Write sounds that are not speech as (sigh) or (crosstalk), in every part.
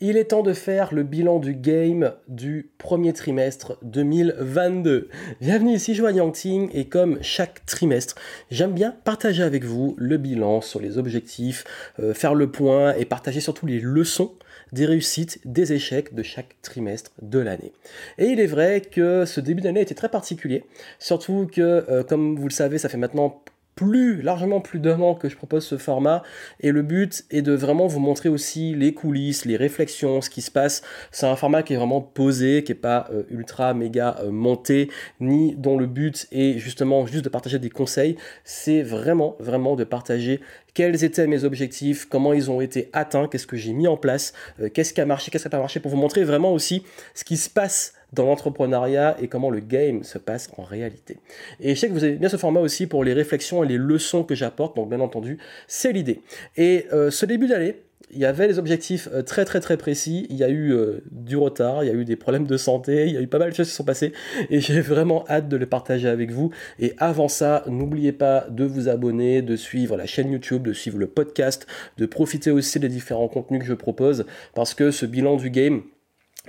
Il est temps de faire le bilan du game du premier trimestre 2022. Bienvenue ici, Joanne Yangting, et comme chaque trimestre, j'aime bien partager avec vous le bilan sur les objectifs, euh, faire le point et partager surtout les leçons des réussites, des échecs de chaque trimestre de l'année. Et il est vrai que ce début d'année était très particulier, surtout que, euh, comme vous le savez, ça fait maintenant plus, largement plus d'un an que je propose ce format. Et le but est de vraiment vous montrer aussi les coulisses, les réflexions, ce qui se passe. C'est un format qui est vraiment posé, qui est pas euh, ultra méga euh, monté, ni dont le but est justement juste de partager des conseils. C'est vraiment, vraiment de partager quels étaient mes objectifs, comment ils ont été atteints, qu'est-ce que j'ai mis en place, euh, qu'est-ce qui a marché, qu'est-ce qui n'a pas marché, pour vous montrer vraiment aussi ce qui se passe dans l'entrepreneuriat et comment le game se passe en réalité. Et je sais que vous avez bien ce format aussi pour les réflexions et les leçons que j'apporte, donc bien entendu, c'est l'idée. Et euh, ce début d'année, il y avait des objectifs euh, très très très précis, il y a eu euh, du retard, il y a eu des problèmes de santé, il y a eu pas mal de choses qui sont passées et j'ai vraiment hâte de les partager avec vous. Et avant ça, n'oubliez pas de vous abonner, de suivre la chaîne YouTube, de suivre le podcast, de profiter aussi des différents contenus que je propose parce que ce bilan du game,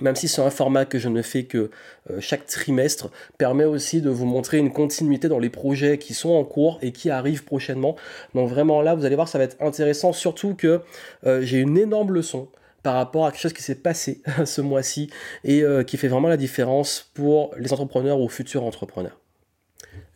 même si c'est un format que je ne fais que euh, chaque trimestre, permet aussi de vous montrer une continuité dans les projets qui sont en cours et qui arrivent prochainement. Donc vraiment là, vous allez voir, ça va être intéressant, surtout que euh, j'ai une énorme leçon par rapport à quelque chose qui s'est passé (laughs) ce mois-ci et euh, qui fait vraiment la différence pour les entrepreneurs ou futurs entrepreneurs.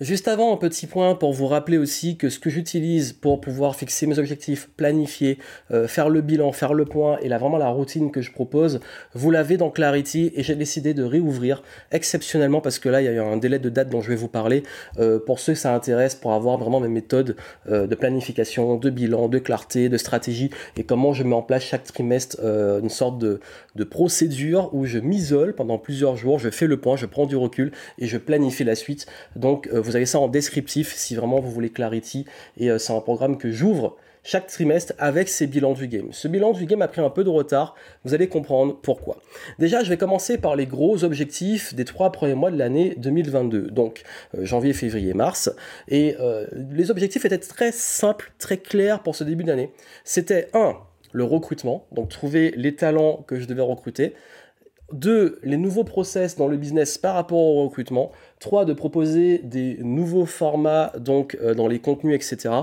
Juste avant, un petit point pour vous rappeler aussi que ce que j'utilise pour pouvoir fixer mes objectifs, planifier, euh, faire le bilan, faire le point et là vraiment la routine que je propose, vous l'avez dans Clarity et j'ai décidé de réouvrir exceptionnellement parce que là il y a un délai de date dont je vais vous parler euh, pour ceux que ça intéresse pour avoir vraiment mes méthodes euh, de planification, de bilan, de clarté, de stratégie et comment je mets en place chaque trimestre une sorte de, de procédure où je m'isole pendant plusieurs jours, je fais le point, je prends du recul et je planifie la suite. Donc vous avez ça en descriptif si vraiment vous voulez Clarity. Et euh, c'est un programme que j'ouvre chaque trimestre avec ces bilans du game. Ce bilan du game a pris un peu de retard, vous allez comprendre pourquoi. Déjà, je vais commencer par les gros objectifs des trois premiers mois de l'année 2022, donc euh, janvier, février, mars. Et euh, les objectifs étaient très simples, très clairs pour ce début d'année. C'était un, le recrutement, donc trouver les talents que je devais recruter. Deux, les nouveaux process dans le business par rapport au recrutement. 3. De proposer des nouveaux formats donc euh, dans les contenus, etc.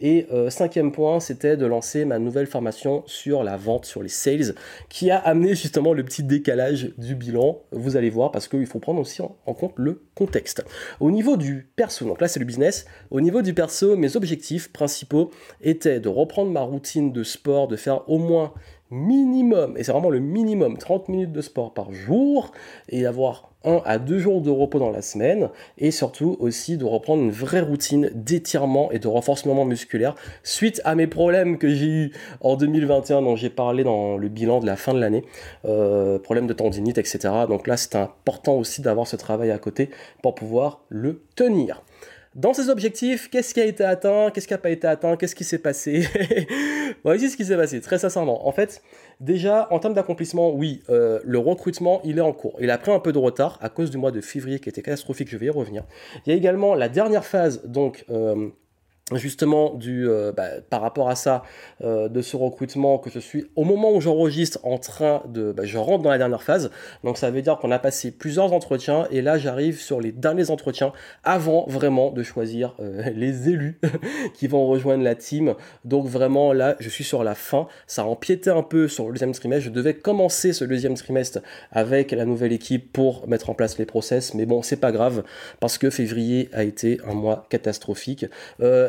Et euh, cinquième point, c'était de lancer ma nouvelle formation sur la vente, sur les sales, qui a amené justement le petit décalage du bilan. Vous allez voir, parce qu'il faut prendre aussi en, en, compte le contexte. Au niveau du perso, donc là c'est le business, au niveau du perso, mes objectifs principaux étaient de reprendre ma routine de sport, de faire au moins minimum, et c'est vraiment le minimum, 30 minutes de sport par jour, et d'avoir un à deux jours de repos dans la semaine et surtout aussi de reprendre une vraie routine d'étirement et de renforcement musculaire suite à mes problèmes que j'ai eu en 2021 dont j'ai parlé dans le bilan de la fin de l'année, euh, problèmes de tendinite, etc. Donc là, c'est important aussi d'avoir ce travail à côté pour pouvoir le tenir. Dans ces objectifs, qu'est-ce qui a été atteint, qu'est-ce qui n'a pas été atteint, qu'est-ce qui s'est passé? (laughs) Voici ce qui s'est passé, très sincèrement. En fait, déjà, en termes d'accomplissement, oui, euh, le recrutement, il est en cours. Il a pris un peu de retard à cause du mois de février qui était catastrophique, je vais y revenir. Il y a également la dernière phase, donc... Euh, justement euh, bah, par rapport à ça euh, de ce recrutement que je suis au moment où j'enregistre en train de bah, je rentre dans la dernière phase. Donc ça veut dire qu'on a passé plusieurs entretiens et là j'arrive sur les derniers entretiens avant vraiment de choisir euh, (laughs) les élus (laughs) qui vont rejoindre la team. Donc vraiment là je suis sur la fin. Ça a empiété un peu sur le deuxième trimestre. Je devais commencer ce deuxième trimestre avec la nouvelle équipe pour mettre en place les process. Mais bon c'est pas grave parce que février a été un mois catastrophique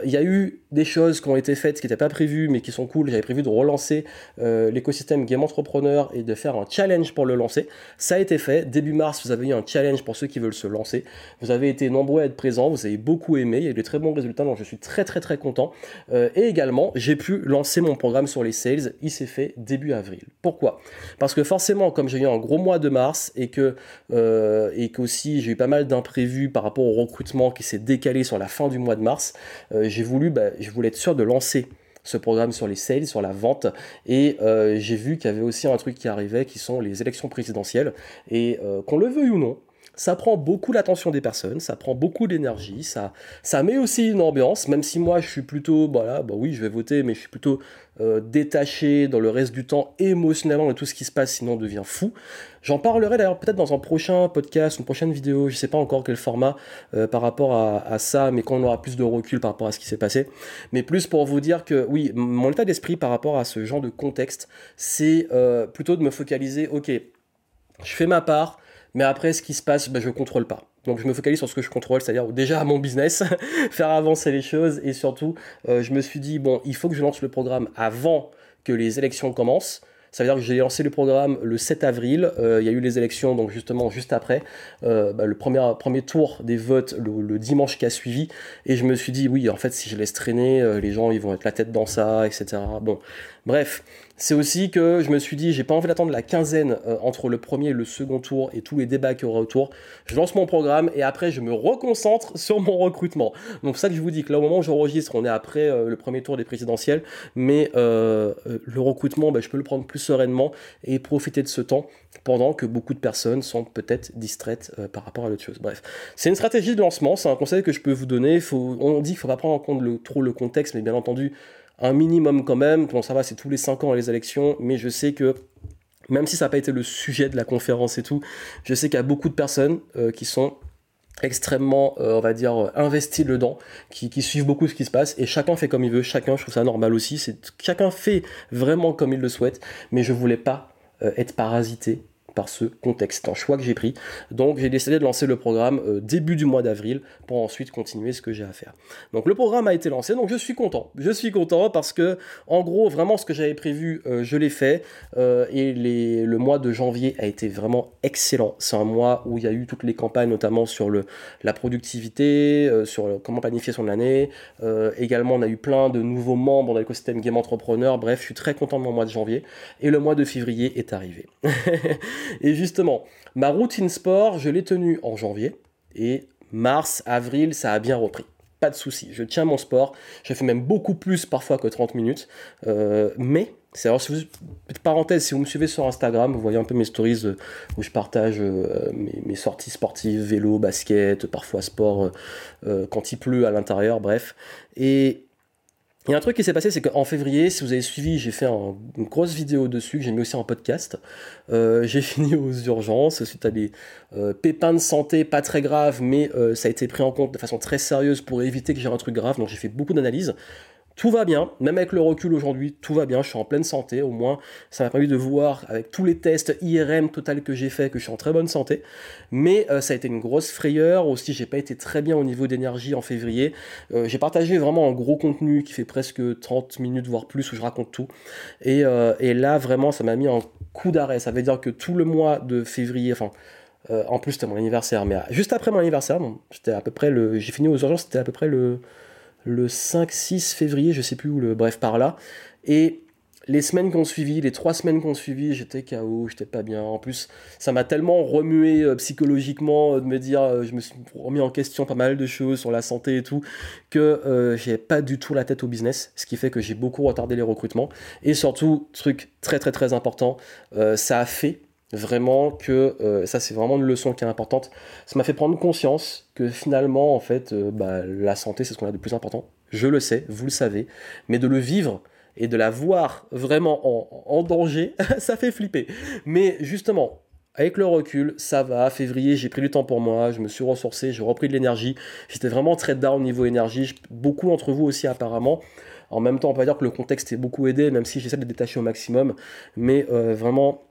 il y a eu des choses qui ont été faites, qui n'étaient pas prévues, mais qui sont cool. J'avais prévu de relancer euh, l'écosystème Game Entrepreneur et de faire un challenge pour le lancer. Ça a été fait. Début mars, vous avez eu un challenge pour ceux qui veulent se lancer. Vous avez été nombreux à être présents, vous avez beaucoup aimé. Il y a eu de très bons résultats, donc je suis très très très content. Euh, et également, j'ai pu lancer mon programme sur les sales. Il s'est fait début avril. Pourquoi? Parce que forcément, comme j'ai eu un gros mois de mars et que euh, j'ai eu pas mal d'imprévus par rapport au recrutement qui s'est décalé sur la fin du mois de mars, j'ai voulu, bah, je voulais être sûr de lancer ce programme sur les sales, sur la vente. Et euh, j'ai vu qu'il y avait aussi un truc qui arrivait, qui sont les élections présidentielles. Et euh, qu'on le veuille ou non, ça prend beaucoup l'attention des personnes, ça prend beaucoup d'énergie, ça, ça met aussi une ambiance, même si moi je suis plutôt, voilà, bah oui, je vais voter, mais je suis plutôt euh, détaché dans le reste du temps émotionnellement de tout ce qui se passe, sinon on devient fou. J'en parlerai d'ailleurs peut-être dans un prochain podcast, une prochaine vidéo, je sais pas encore quel format euh, par rapport à, ça, mais quand on aura plus de recul par rapport à ce qui s'est passé. Mais plus pour vous dire que oui, mon état d'esprit par rapport à ce genre de contexte, c'est euh, plutôt de me focaliser, ok, je fais ma part, mais après, ce qui se passe, ben, je ne contrôle pas. Donc je me focalise sur ce que je contrôle, c'est-à-dire déjà mon business, (laughs) faire avancer les choses, et surtout, euh, je me suis dit, bon, il faut que je lance le programme avant que les élections commencent. Ça veut dire que j'ai lancé le programme le 7 avril. Euh, il y a eu les élections, donc justement juste après, euh, bah, le premier, premier tour des votes le, dimanche qui a suivi. Et je me suis dit, oui, en fait, si je laisse traîner, les gens, ils vont être la tête dans ça, etc. Bon, bref, c'est aussi que je me suis dit, j'ai pas envie d'attendre la quinzaine euh, entre le premier et le second tour et tous les débats qu'il y aura autour. Je lance mon programme et après je me reconcentre (laughs) sur mon recrutement. Donc c'est ça que je vous dis que là au moment où j'enregistre, on est après euh, le premier tour des présidentielles, mais euh, le recrutement, ben, je peux le prendre plus sereinement et profiter de ce temps pendant que beaucoup de personnes sont peut-être distraites par rapport à l'autre chose. Bref, c'est une stratégie de lancement, c'est un conseil que je peux vous donner. On dit qu'il faut pas prendre en compte trop le contexte, mais bien entendu, un minimum quand même. Bon, ça va, c'est tous les 5 ans les élections, mais je sais que même si ça n'a pas été le sujet de la conférence et tout, je sais qu'il y a beaucoup de personnes euh, qui sont extrêmement, euh, on va dire, euh, investies dedans, qui, qui, suivent beaucoup ce qui se passe, et chacun fait comme il veut, chacun, je trouve ça normal aussi, c'est chacun fait vraiment comme il le souhaite, mais je voulais pas être parasité par ce contexte. un choix que j'ai pris. Donc j'ai décidé de lancer le programme euh, début du mois d'avril pour ensuite continuer ce que j'ai à faire. Donc le programme a été lancé, donc je suis content. Je suis content parce que en gros vraiment ce que j'avais prévu, euh, je l'ai fait euh, et le mois de janvier a été vraiment excellent. C'est un mois où il y a eu toutes les campagnes notamment sur la productivité, sur comment planifier son année. également on a eu plein de nouveaux membres dans l'écosystème Game Entrepreneur. Bref, je suis très content de mon mois de janvier et le mois de février est arrivé. (laughs) Et justement, ma routine sport, je l'ai tenue en janvier. Et mars, avril, ça a bien repris. Pas de souci, je tiens mon sport. Je fais même beaucoup plus parfois que 30 minutes. Euh, mais, c'est alors, si vous, parenthèse, si vous me suivez sur Instagram, vous voyez un peu mes stories euh, où je partage euh, mes, sorties sportives, vélo, basket, parfois sport quand il pleut à l'intérieur, bref. Et il y a un truc qui s'est passé, c'est qu'en février, si vous avez suivi, j'ai fait une grosse vidéo dessus, que j'ai mis aussi en podcast. Euh, j'ai (laughs) fini aux urgences suite à des euh, pépins de santé pas très graves, mais euh, ça a été pris en compte de façon très sérieuse pour éviter que j'ai un truc grave. Donc j'ai fait beaucoup d'analyses. Tout va bien, même avec le recul aujourd'hui, tout va bien, je suis en pleine santé, au moins ça m'a permis de voir avec tous les tests IRM total que j'ai fait que je suis en très bonne santé. Mais euh, ça a été une grosse frayeur, aussi j'ai pas été très bien au niveau d'énergie en février. Euh, j'ai partagé vraiment un gros contenu qui fait presque 30 minutes voire plus où je raconte tout. Et, euh, là vraiment ça m'a mis un coup d'arrêt, ça veut dire que tout le mois de février, enfin en plus c'était mon anniversaire, mais juste après mon anniversaire, j'étais à peu près le, j'ai fini aux urgences, c'était à peu près le le 5-6 février, je sais plus où, le, bref, par là. Et les semaines qui ont suivi, les trois semaines qui ont suivi, j'étais KO, j'étais pas bien. En plus, ça m'a tellement remué euh, psychologiquement euh, de me dire, euh, je me suis remis en question pas mal de choses sur la santé et tout, que j'ai pas du tout la tête au business, ce qui fait que j'ai beaucoup retardé les recrutements. Et surtout, truc très très très important, ça a fait vraiment que euh, ça c'est vraiment une leçon qui est importante ça m'a fait prendre conscience que finalement en fait euh, bah, la santé c'est ce qu'on a de plus important je le sais vous le savez mais de le vivre et de la voir vraiment en, danger (laughs) ça fait flipper mais justement avec le recul, ça va. Février, j'ai pris du temps pour moi, je me suis ressourcé, j'ai repris de l'énergie. J'étais vraiment très down au niveau énergie. Beaucoup d'entre vous aussi, apparemment. En même temps, on peut dire que le contexte est beaucoup aidé, même si j'essaie de détacher au maximum. Mais euh, vraiment,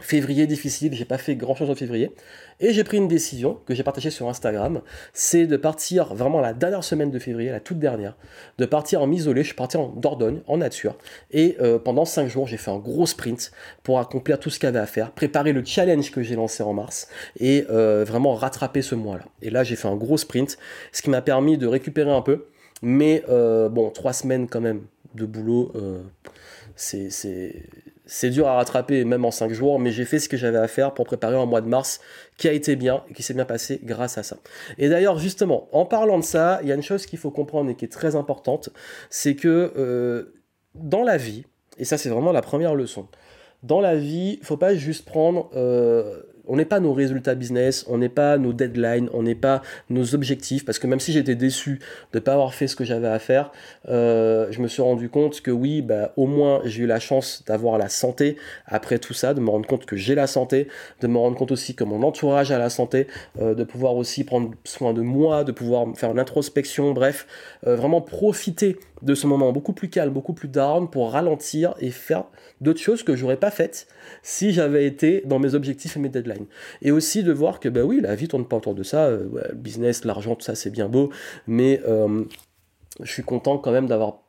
Février difficile, j'ai pas fait grand chose en février. Et j'ai pris une décision que j'ai partagée sur Instagram, c'est de partir vraiment la dernière semaine de février, la toute dernière, de partir en m'isoler. Je suis parti en Dordogne, en nature. Et euh, pendant 5 jours, j'ai fait un gros sprint pour accomplir tout ce qu'il y avait à faire, préparer le challenge que j'ai lancé en mars et euh, vraiment rattraper ce mois-là. Et là, j'ai fait un gros sprint, ce qui m'a permis de récupérer un peu. Mais euh, bon, 3 semaines quand même de boulot, c'est c'est dur à rattraper même en 5 jours, mais j'ai fait ce que j'avais à faire pour préparer un mois de mars qui a été bien et qui s'est bien passé grâce à ça. Et d'ailleurs, justement, en parlant de ça, il y a une chose qu'il faut comprendre et qui est très importante, c'est que euh, dans la vie, et ça c'est vraiment la première leçon, dans la vie, il faut pas juste prendre, euh, on n'est pas nos résultats business, on n'est pas nos deadlines, on n'est pas nos objectifs, parce que même si j'étais déçu de ne pas avoir fait ce que j'avais à faire, euh, je me suis rendu compte que oui, bah, au moins j'ai eu la chance d'avoir la santé après tout ça, de me rendre compte que j'ai la santé, de me rendre compte aussi que mon entourage a la santé, euh, de pouvoir aussi prendre soin de moi, de pouvoir faire une introspection, bref, euh, vraiment profiter de ce moment beaucoup plus calme, beaucoup plus down pour ralentir et faire d'autres choses que j'aurais pas faites si j'avais été dans mes objectifs et mes deadlines. Et aussi de voir que bah oui, la vie tourne pas autour de ça, euh, le business, l'argent, tout ça c'est bien beau, mais euh, je suis content quand même d'avoir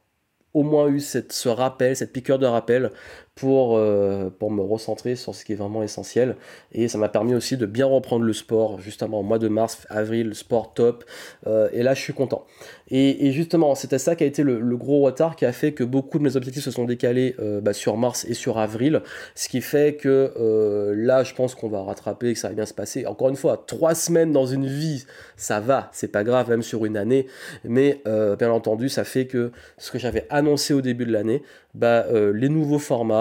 au moins eu ce rappel, cette piqûre de rappel pour, euh, pour me recentrer sur ce qui est vraiment essentiel. Et ça m'a permis aussi de bien reprendre le sport, justement au mois de mars, avril, sport top. Euh, et là, je suis content. Et, justement, c'était ça qui a été le, gros retard qui a fait que beaucoup de mes objectifs se sont décalés euh, bah, sur mars et sur avril. Ce qui fait que là, je pense qu'on va rattraper, que ça va bien se passer. Encore une fois, trois semaines dans une vie, ça va, c'est pas grave, même sur une année. Mais bien entendu, ça fait que ce que j'avais annoncé au début de l'année, bah, les nouveaux formats,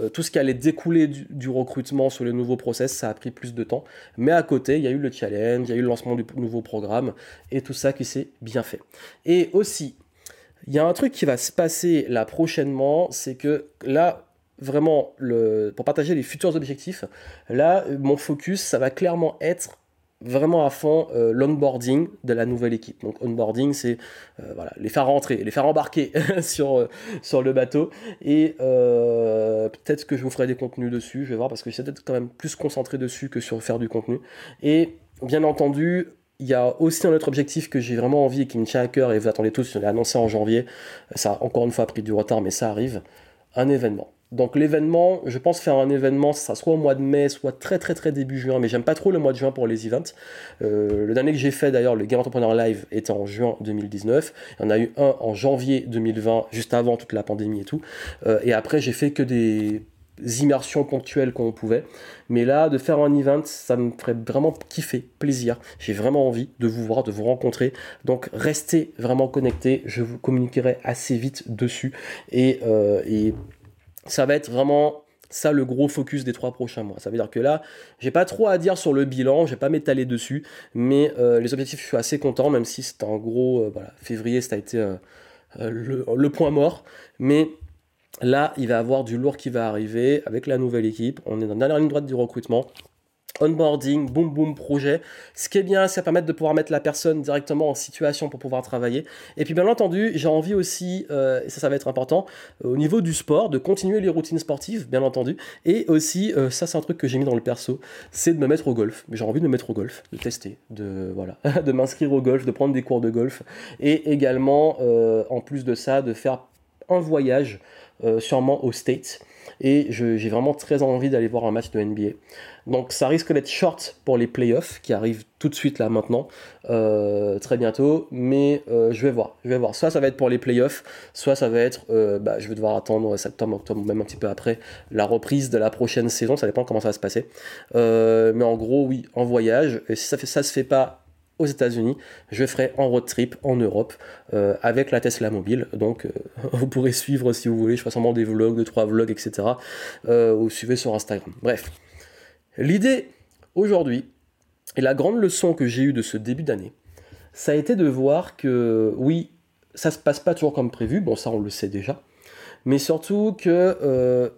euh, tout ce qui allait découler du, recrutement sur les nouveaux process, ça a pris plus de temps. Mais à côté, il y a eu le challenge, il y a eu le lancement du nouveau programme et tout ça qui s'est bien fait. Et aussi, il y a un truc qui va se passer là prochainement, c'est que là, vraiment, pour partager les futurs objectifs, là, mon focus, ça va clairement être vraiment à fond euh, l'onboarding de la nouvelle équipe. Donc onboarding, c'est euh, voilà, les faire rentrer, les faire embarquer (laughs) sur, euh, sur le bateau. Et peut-être que je vous ferai des contenus dessus, je vais voir, parce que j'essaie d'être quand même plus concentré dessus que sur faire du contenu. Et bien entendu, il y a aussi un autre objectif que j'ai vraiment envie et qui me tient à cœur, et vous attendez tous, je l'ai annoncé en janvier, ça a encore une fois pris du retard, mais ça arrive, un événement. Donc l'événement, je pense faire un événement, ça soit au mois de mai, soit très très très début juin, mais j'aime pas trop le mois de juin pour les events. Euh, le dernier que j'ai fait d'ailleurs, le Game Entrepreneur Live, était en juin 2019. Il y en a eu un en janvier 2020, juste avant toute la pandémie et tout. Euh, et après, j'ai fait que des immersions ponctuelles qu'on pouvait. Mais là, de faire un event, ça me ferait vraiment kiffer, plaisir. J'ai vraiment envie de vous voir, de vous rencontrer. Donc restez vraiment connectés. Je vous communiquerai assez vite dessus. Et, euh, et ça va être vraiment ça le gros focus des trois prochains mois. Ça veut dire que là, j'ai pas trop à dire sur le bilan, je vais pas m'étaler dessus, mais euh, les objectifs, je suis assez content, même si c'est en gros, euh, voilà, février, ça a été euh, le, point mort, mais là, il va y avoir du lourd qui va arriver avec la nouvelle équipe. On est dans la dernière ligne droite du recrutement onboarding, boom boom projet. Ce qui est bien, ça permet de pouvoir mettre la personne directement en situation pour pouvoir travailler. Et puis bien entendu, j'ai envie aussi, euh, et ça va être important, euh, au niveau du sport, de continuer les routines sportives, bien entendu. Et aussi, euh, ça c'est un truc que j'ai mis dans le perso, c'est de me mettre au golf. J'ai envie de me mettre au golf, de tester, de voilà, (laughs) de m'inscrire au golf, de prendre des cours de golf. Et également, en plus de ça, de faire un voyage sûrement aux States et j'ai vraiment très envie d'aller voir un match de NBA. Donc ça risque d'être short pour les playoffs qui arrivent tout de suite là maintenant, euh, très bientôt, mais euh, je vais voir, je vais voir. Soit ça va être pour les playoffs, soit ça va être, euh, bah, je vais devoir attendre septembre, octobre, même un petit peu après la reprise de la prochaine saison, ça dépend comment ça va se passer. mais en gros, oui, en voyage, et si ça se fait pas aux États-Unis, je ferai en road trip en Europe euh, avec la Tesla mobile. Donc euh, (laughs) vous pourrez suivre si vous voulez, je ferai sûrement des vlogs, deux trois vlogs, etc. Euh, ou suivez sur Instagram. Bref, l'idée aujourd'hui et la grande leçon que j'ai eue de ce début d'année, ça a été de voir que oui, ça se passe pas toujours comme prévu. Bon, ça on le sait déjà, mais surtout que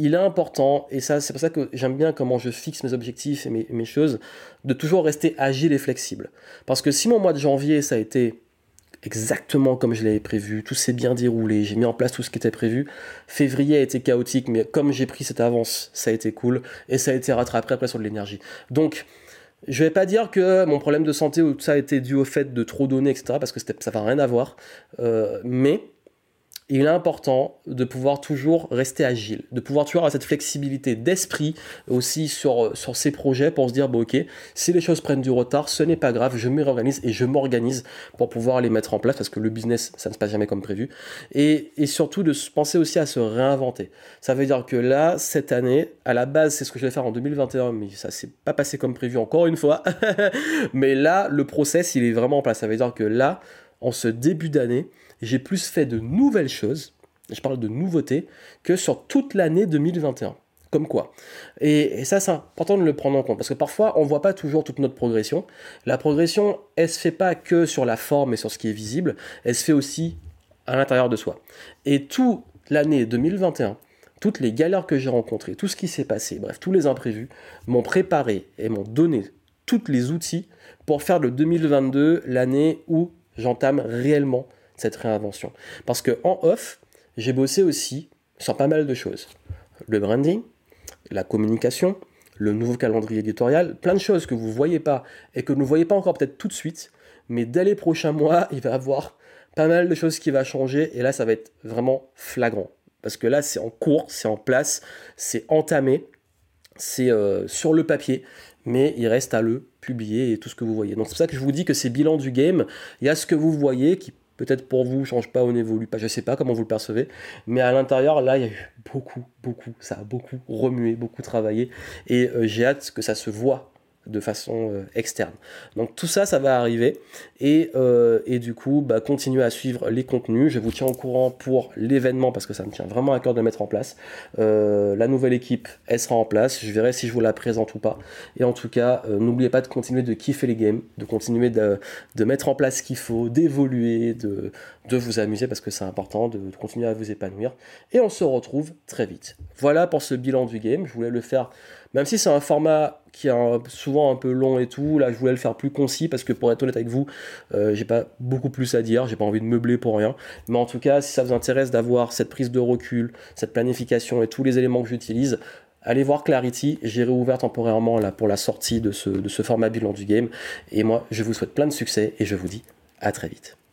il est important, et ça c'est pour ça que j'aime bien comment je fixe mes objectifs et mes, choses, de toujours rester agile et flexible. Parce que si mon mois de janvier ça a été exactement comme je l'avais prévu, tout s'est bien déroulé, j'ai mis en place tout ce qui était prévu, février a été chaotique, mais comme j'ai pris cette avance, ça a été cool, et ça a été rattrapé après sur de l'énergie. Donc, je vais pas dire que mon problème de santé ou tout ça a été dû au fait de trop donner, etc., parce que ça va rien à voir, euh, mais il est important de pouvoir toujours rester agile, de pouvoir toujours avoir cette flexibilité d'esprit aussi sur, sur ces projets pour se dire, bon ok, si les choses prennent du retard, ce n'est pas grave, je me réorganise et je m'organise pour pouvoir les mettre en place parce que le business, ça ne se passe jamais comme prévu. Et, et surtout de penser aussi à se réinventer. Ça veut dire que là, cette année, à la base, c'est ce que je vais faire en 2021, mais ça s'est pas passé comme prévu encore une fois. (laughs) mais là, le process, il est vraiment en place. Ça veut dire que là, en ce début d'année, j'ai plus fait de nouvelles choses, je parle de nouveautés, que sur toute l'année 2021. Comme quoi. Et, ça, c'est important de le prendre en compte, parce que parfois, on ne voit pas toujours toute notre progression. La progression, elle se fait pas que sur la forme et sur ce qui est visible, elle se fait aussi à l'intérieur de soi. Et toute l'année 2021, toutes les galères que j'ai rencontrées, tout ce qui s'est passé, bref, tous les imprévus, m'ont préparé et m'ont donné tous les outils pour faire le 2022 l'année où j'entame réellement cette réinvention. Parce que en off, j'ai bossé aussi sur pas mal de choses. Le branding, la communication, le nouveau calendrier éditorial, plein de choses que vous ne voyez pas et que vous ne voyez pas encore peut-être tout de suite, mais dès les prochains mois, (laughs) il va y avoir pas mal de choses qui vont changer et là, ça va être vraiment flagrant. Parce que là, c'est en cours, c'est en place, c'est entamé, c'est euh, sur le papier, mais il reste à le publier et tout ce que vous voyez. Donc c'est pour ça que je vous dis que c'est bilan du game. Il y a ce que vous voyez qui peut-être pour vous change pas ou n'évolue pas, je sais pas comment vous le percevez, mais à l'intérieur là il y a eu beaucoup, beaucoup, ça a beaucoup remué, beaucoup travaillé et euh, j'ai hâte que ça se voit de façon euh, externe. Donc tout ça, ça va arriver. Et, euh, du coup, bah, continuez à suivre les contenus. Je vous tiens au courant pour l'événement parce que ça me tient vraiment à cœur de mettre en place. Euh, la nouvelle équipe, elle sera en place. Je verrai si je vous la présente ou pas. Et en tout cas, n'oubliez pas de continuer de kiffer les games, de continuer de, mettre en place ce qu'il faut, d'évoluer, de, de vous amuser parce que c'est important, de, de continuer à vous épanouir. Et on se retrouve très vite. Voilà pour ce bilan du game. Je voulais le faire même si c'est un format qui est souvent un peu long et tout, là je voulais le faire plus concis parce que pour être honnête avec vous, euh, j'ai pas beaucoup plus à dire, j'ai pas envie de meubler pour rien. Mais en tout cas, si ça vous intéresse d'avoir cette prise de recul, cette planification et tous les éléments que j'utilise, allez voir Clarity, j'ai réouvert temporairement pour la sortie de ce, de ce format bilan du game. Et moi, je vous souhaite plein de succès et je vous dis à très vite.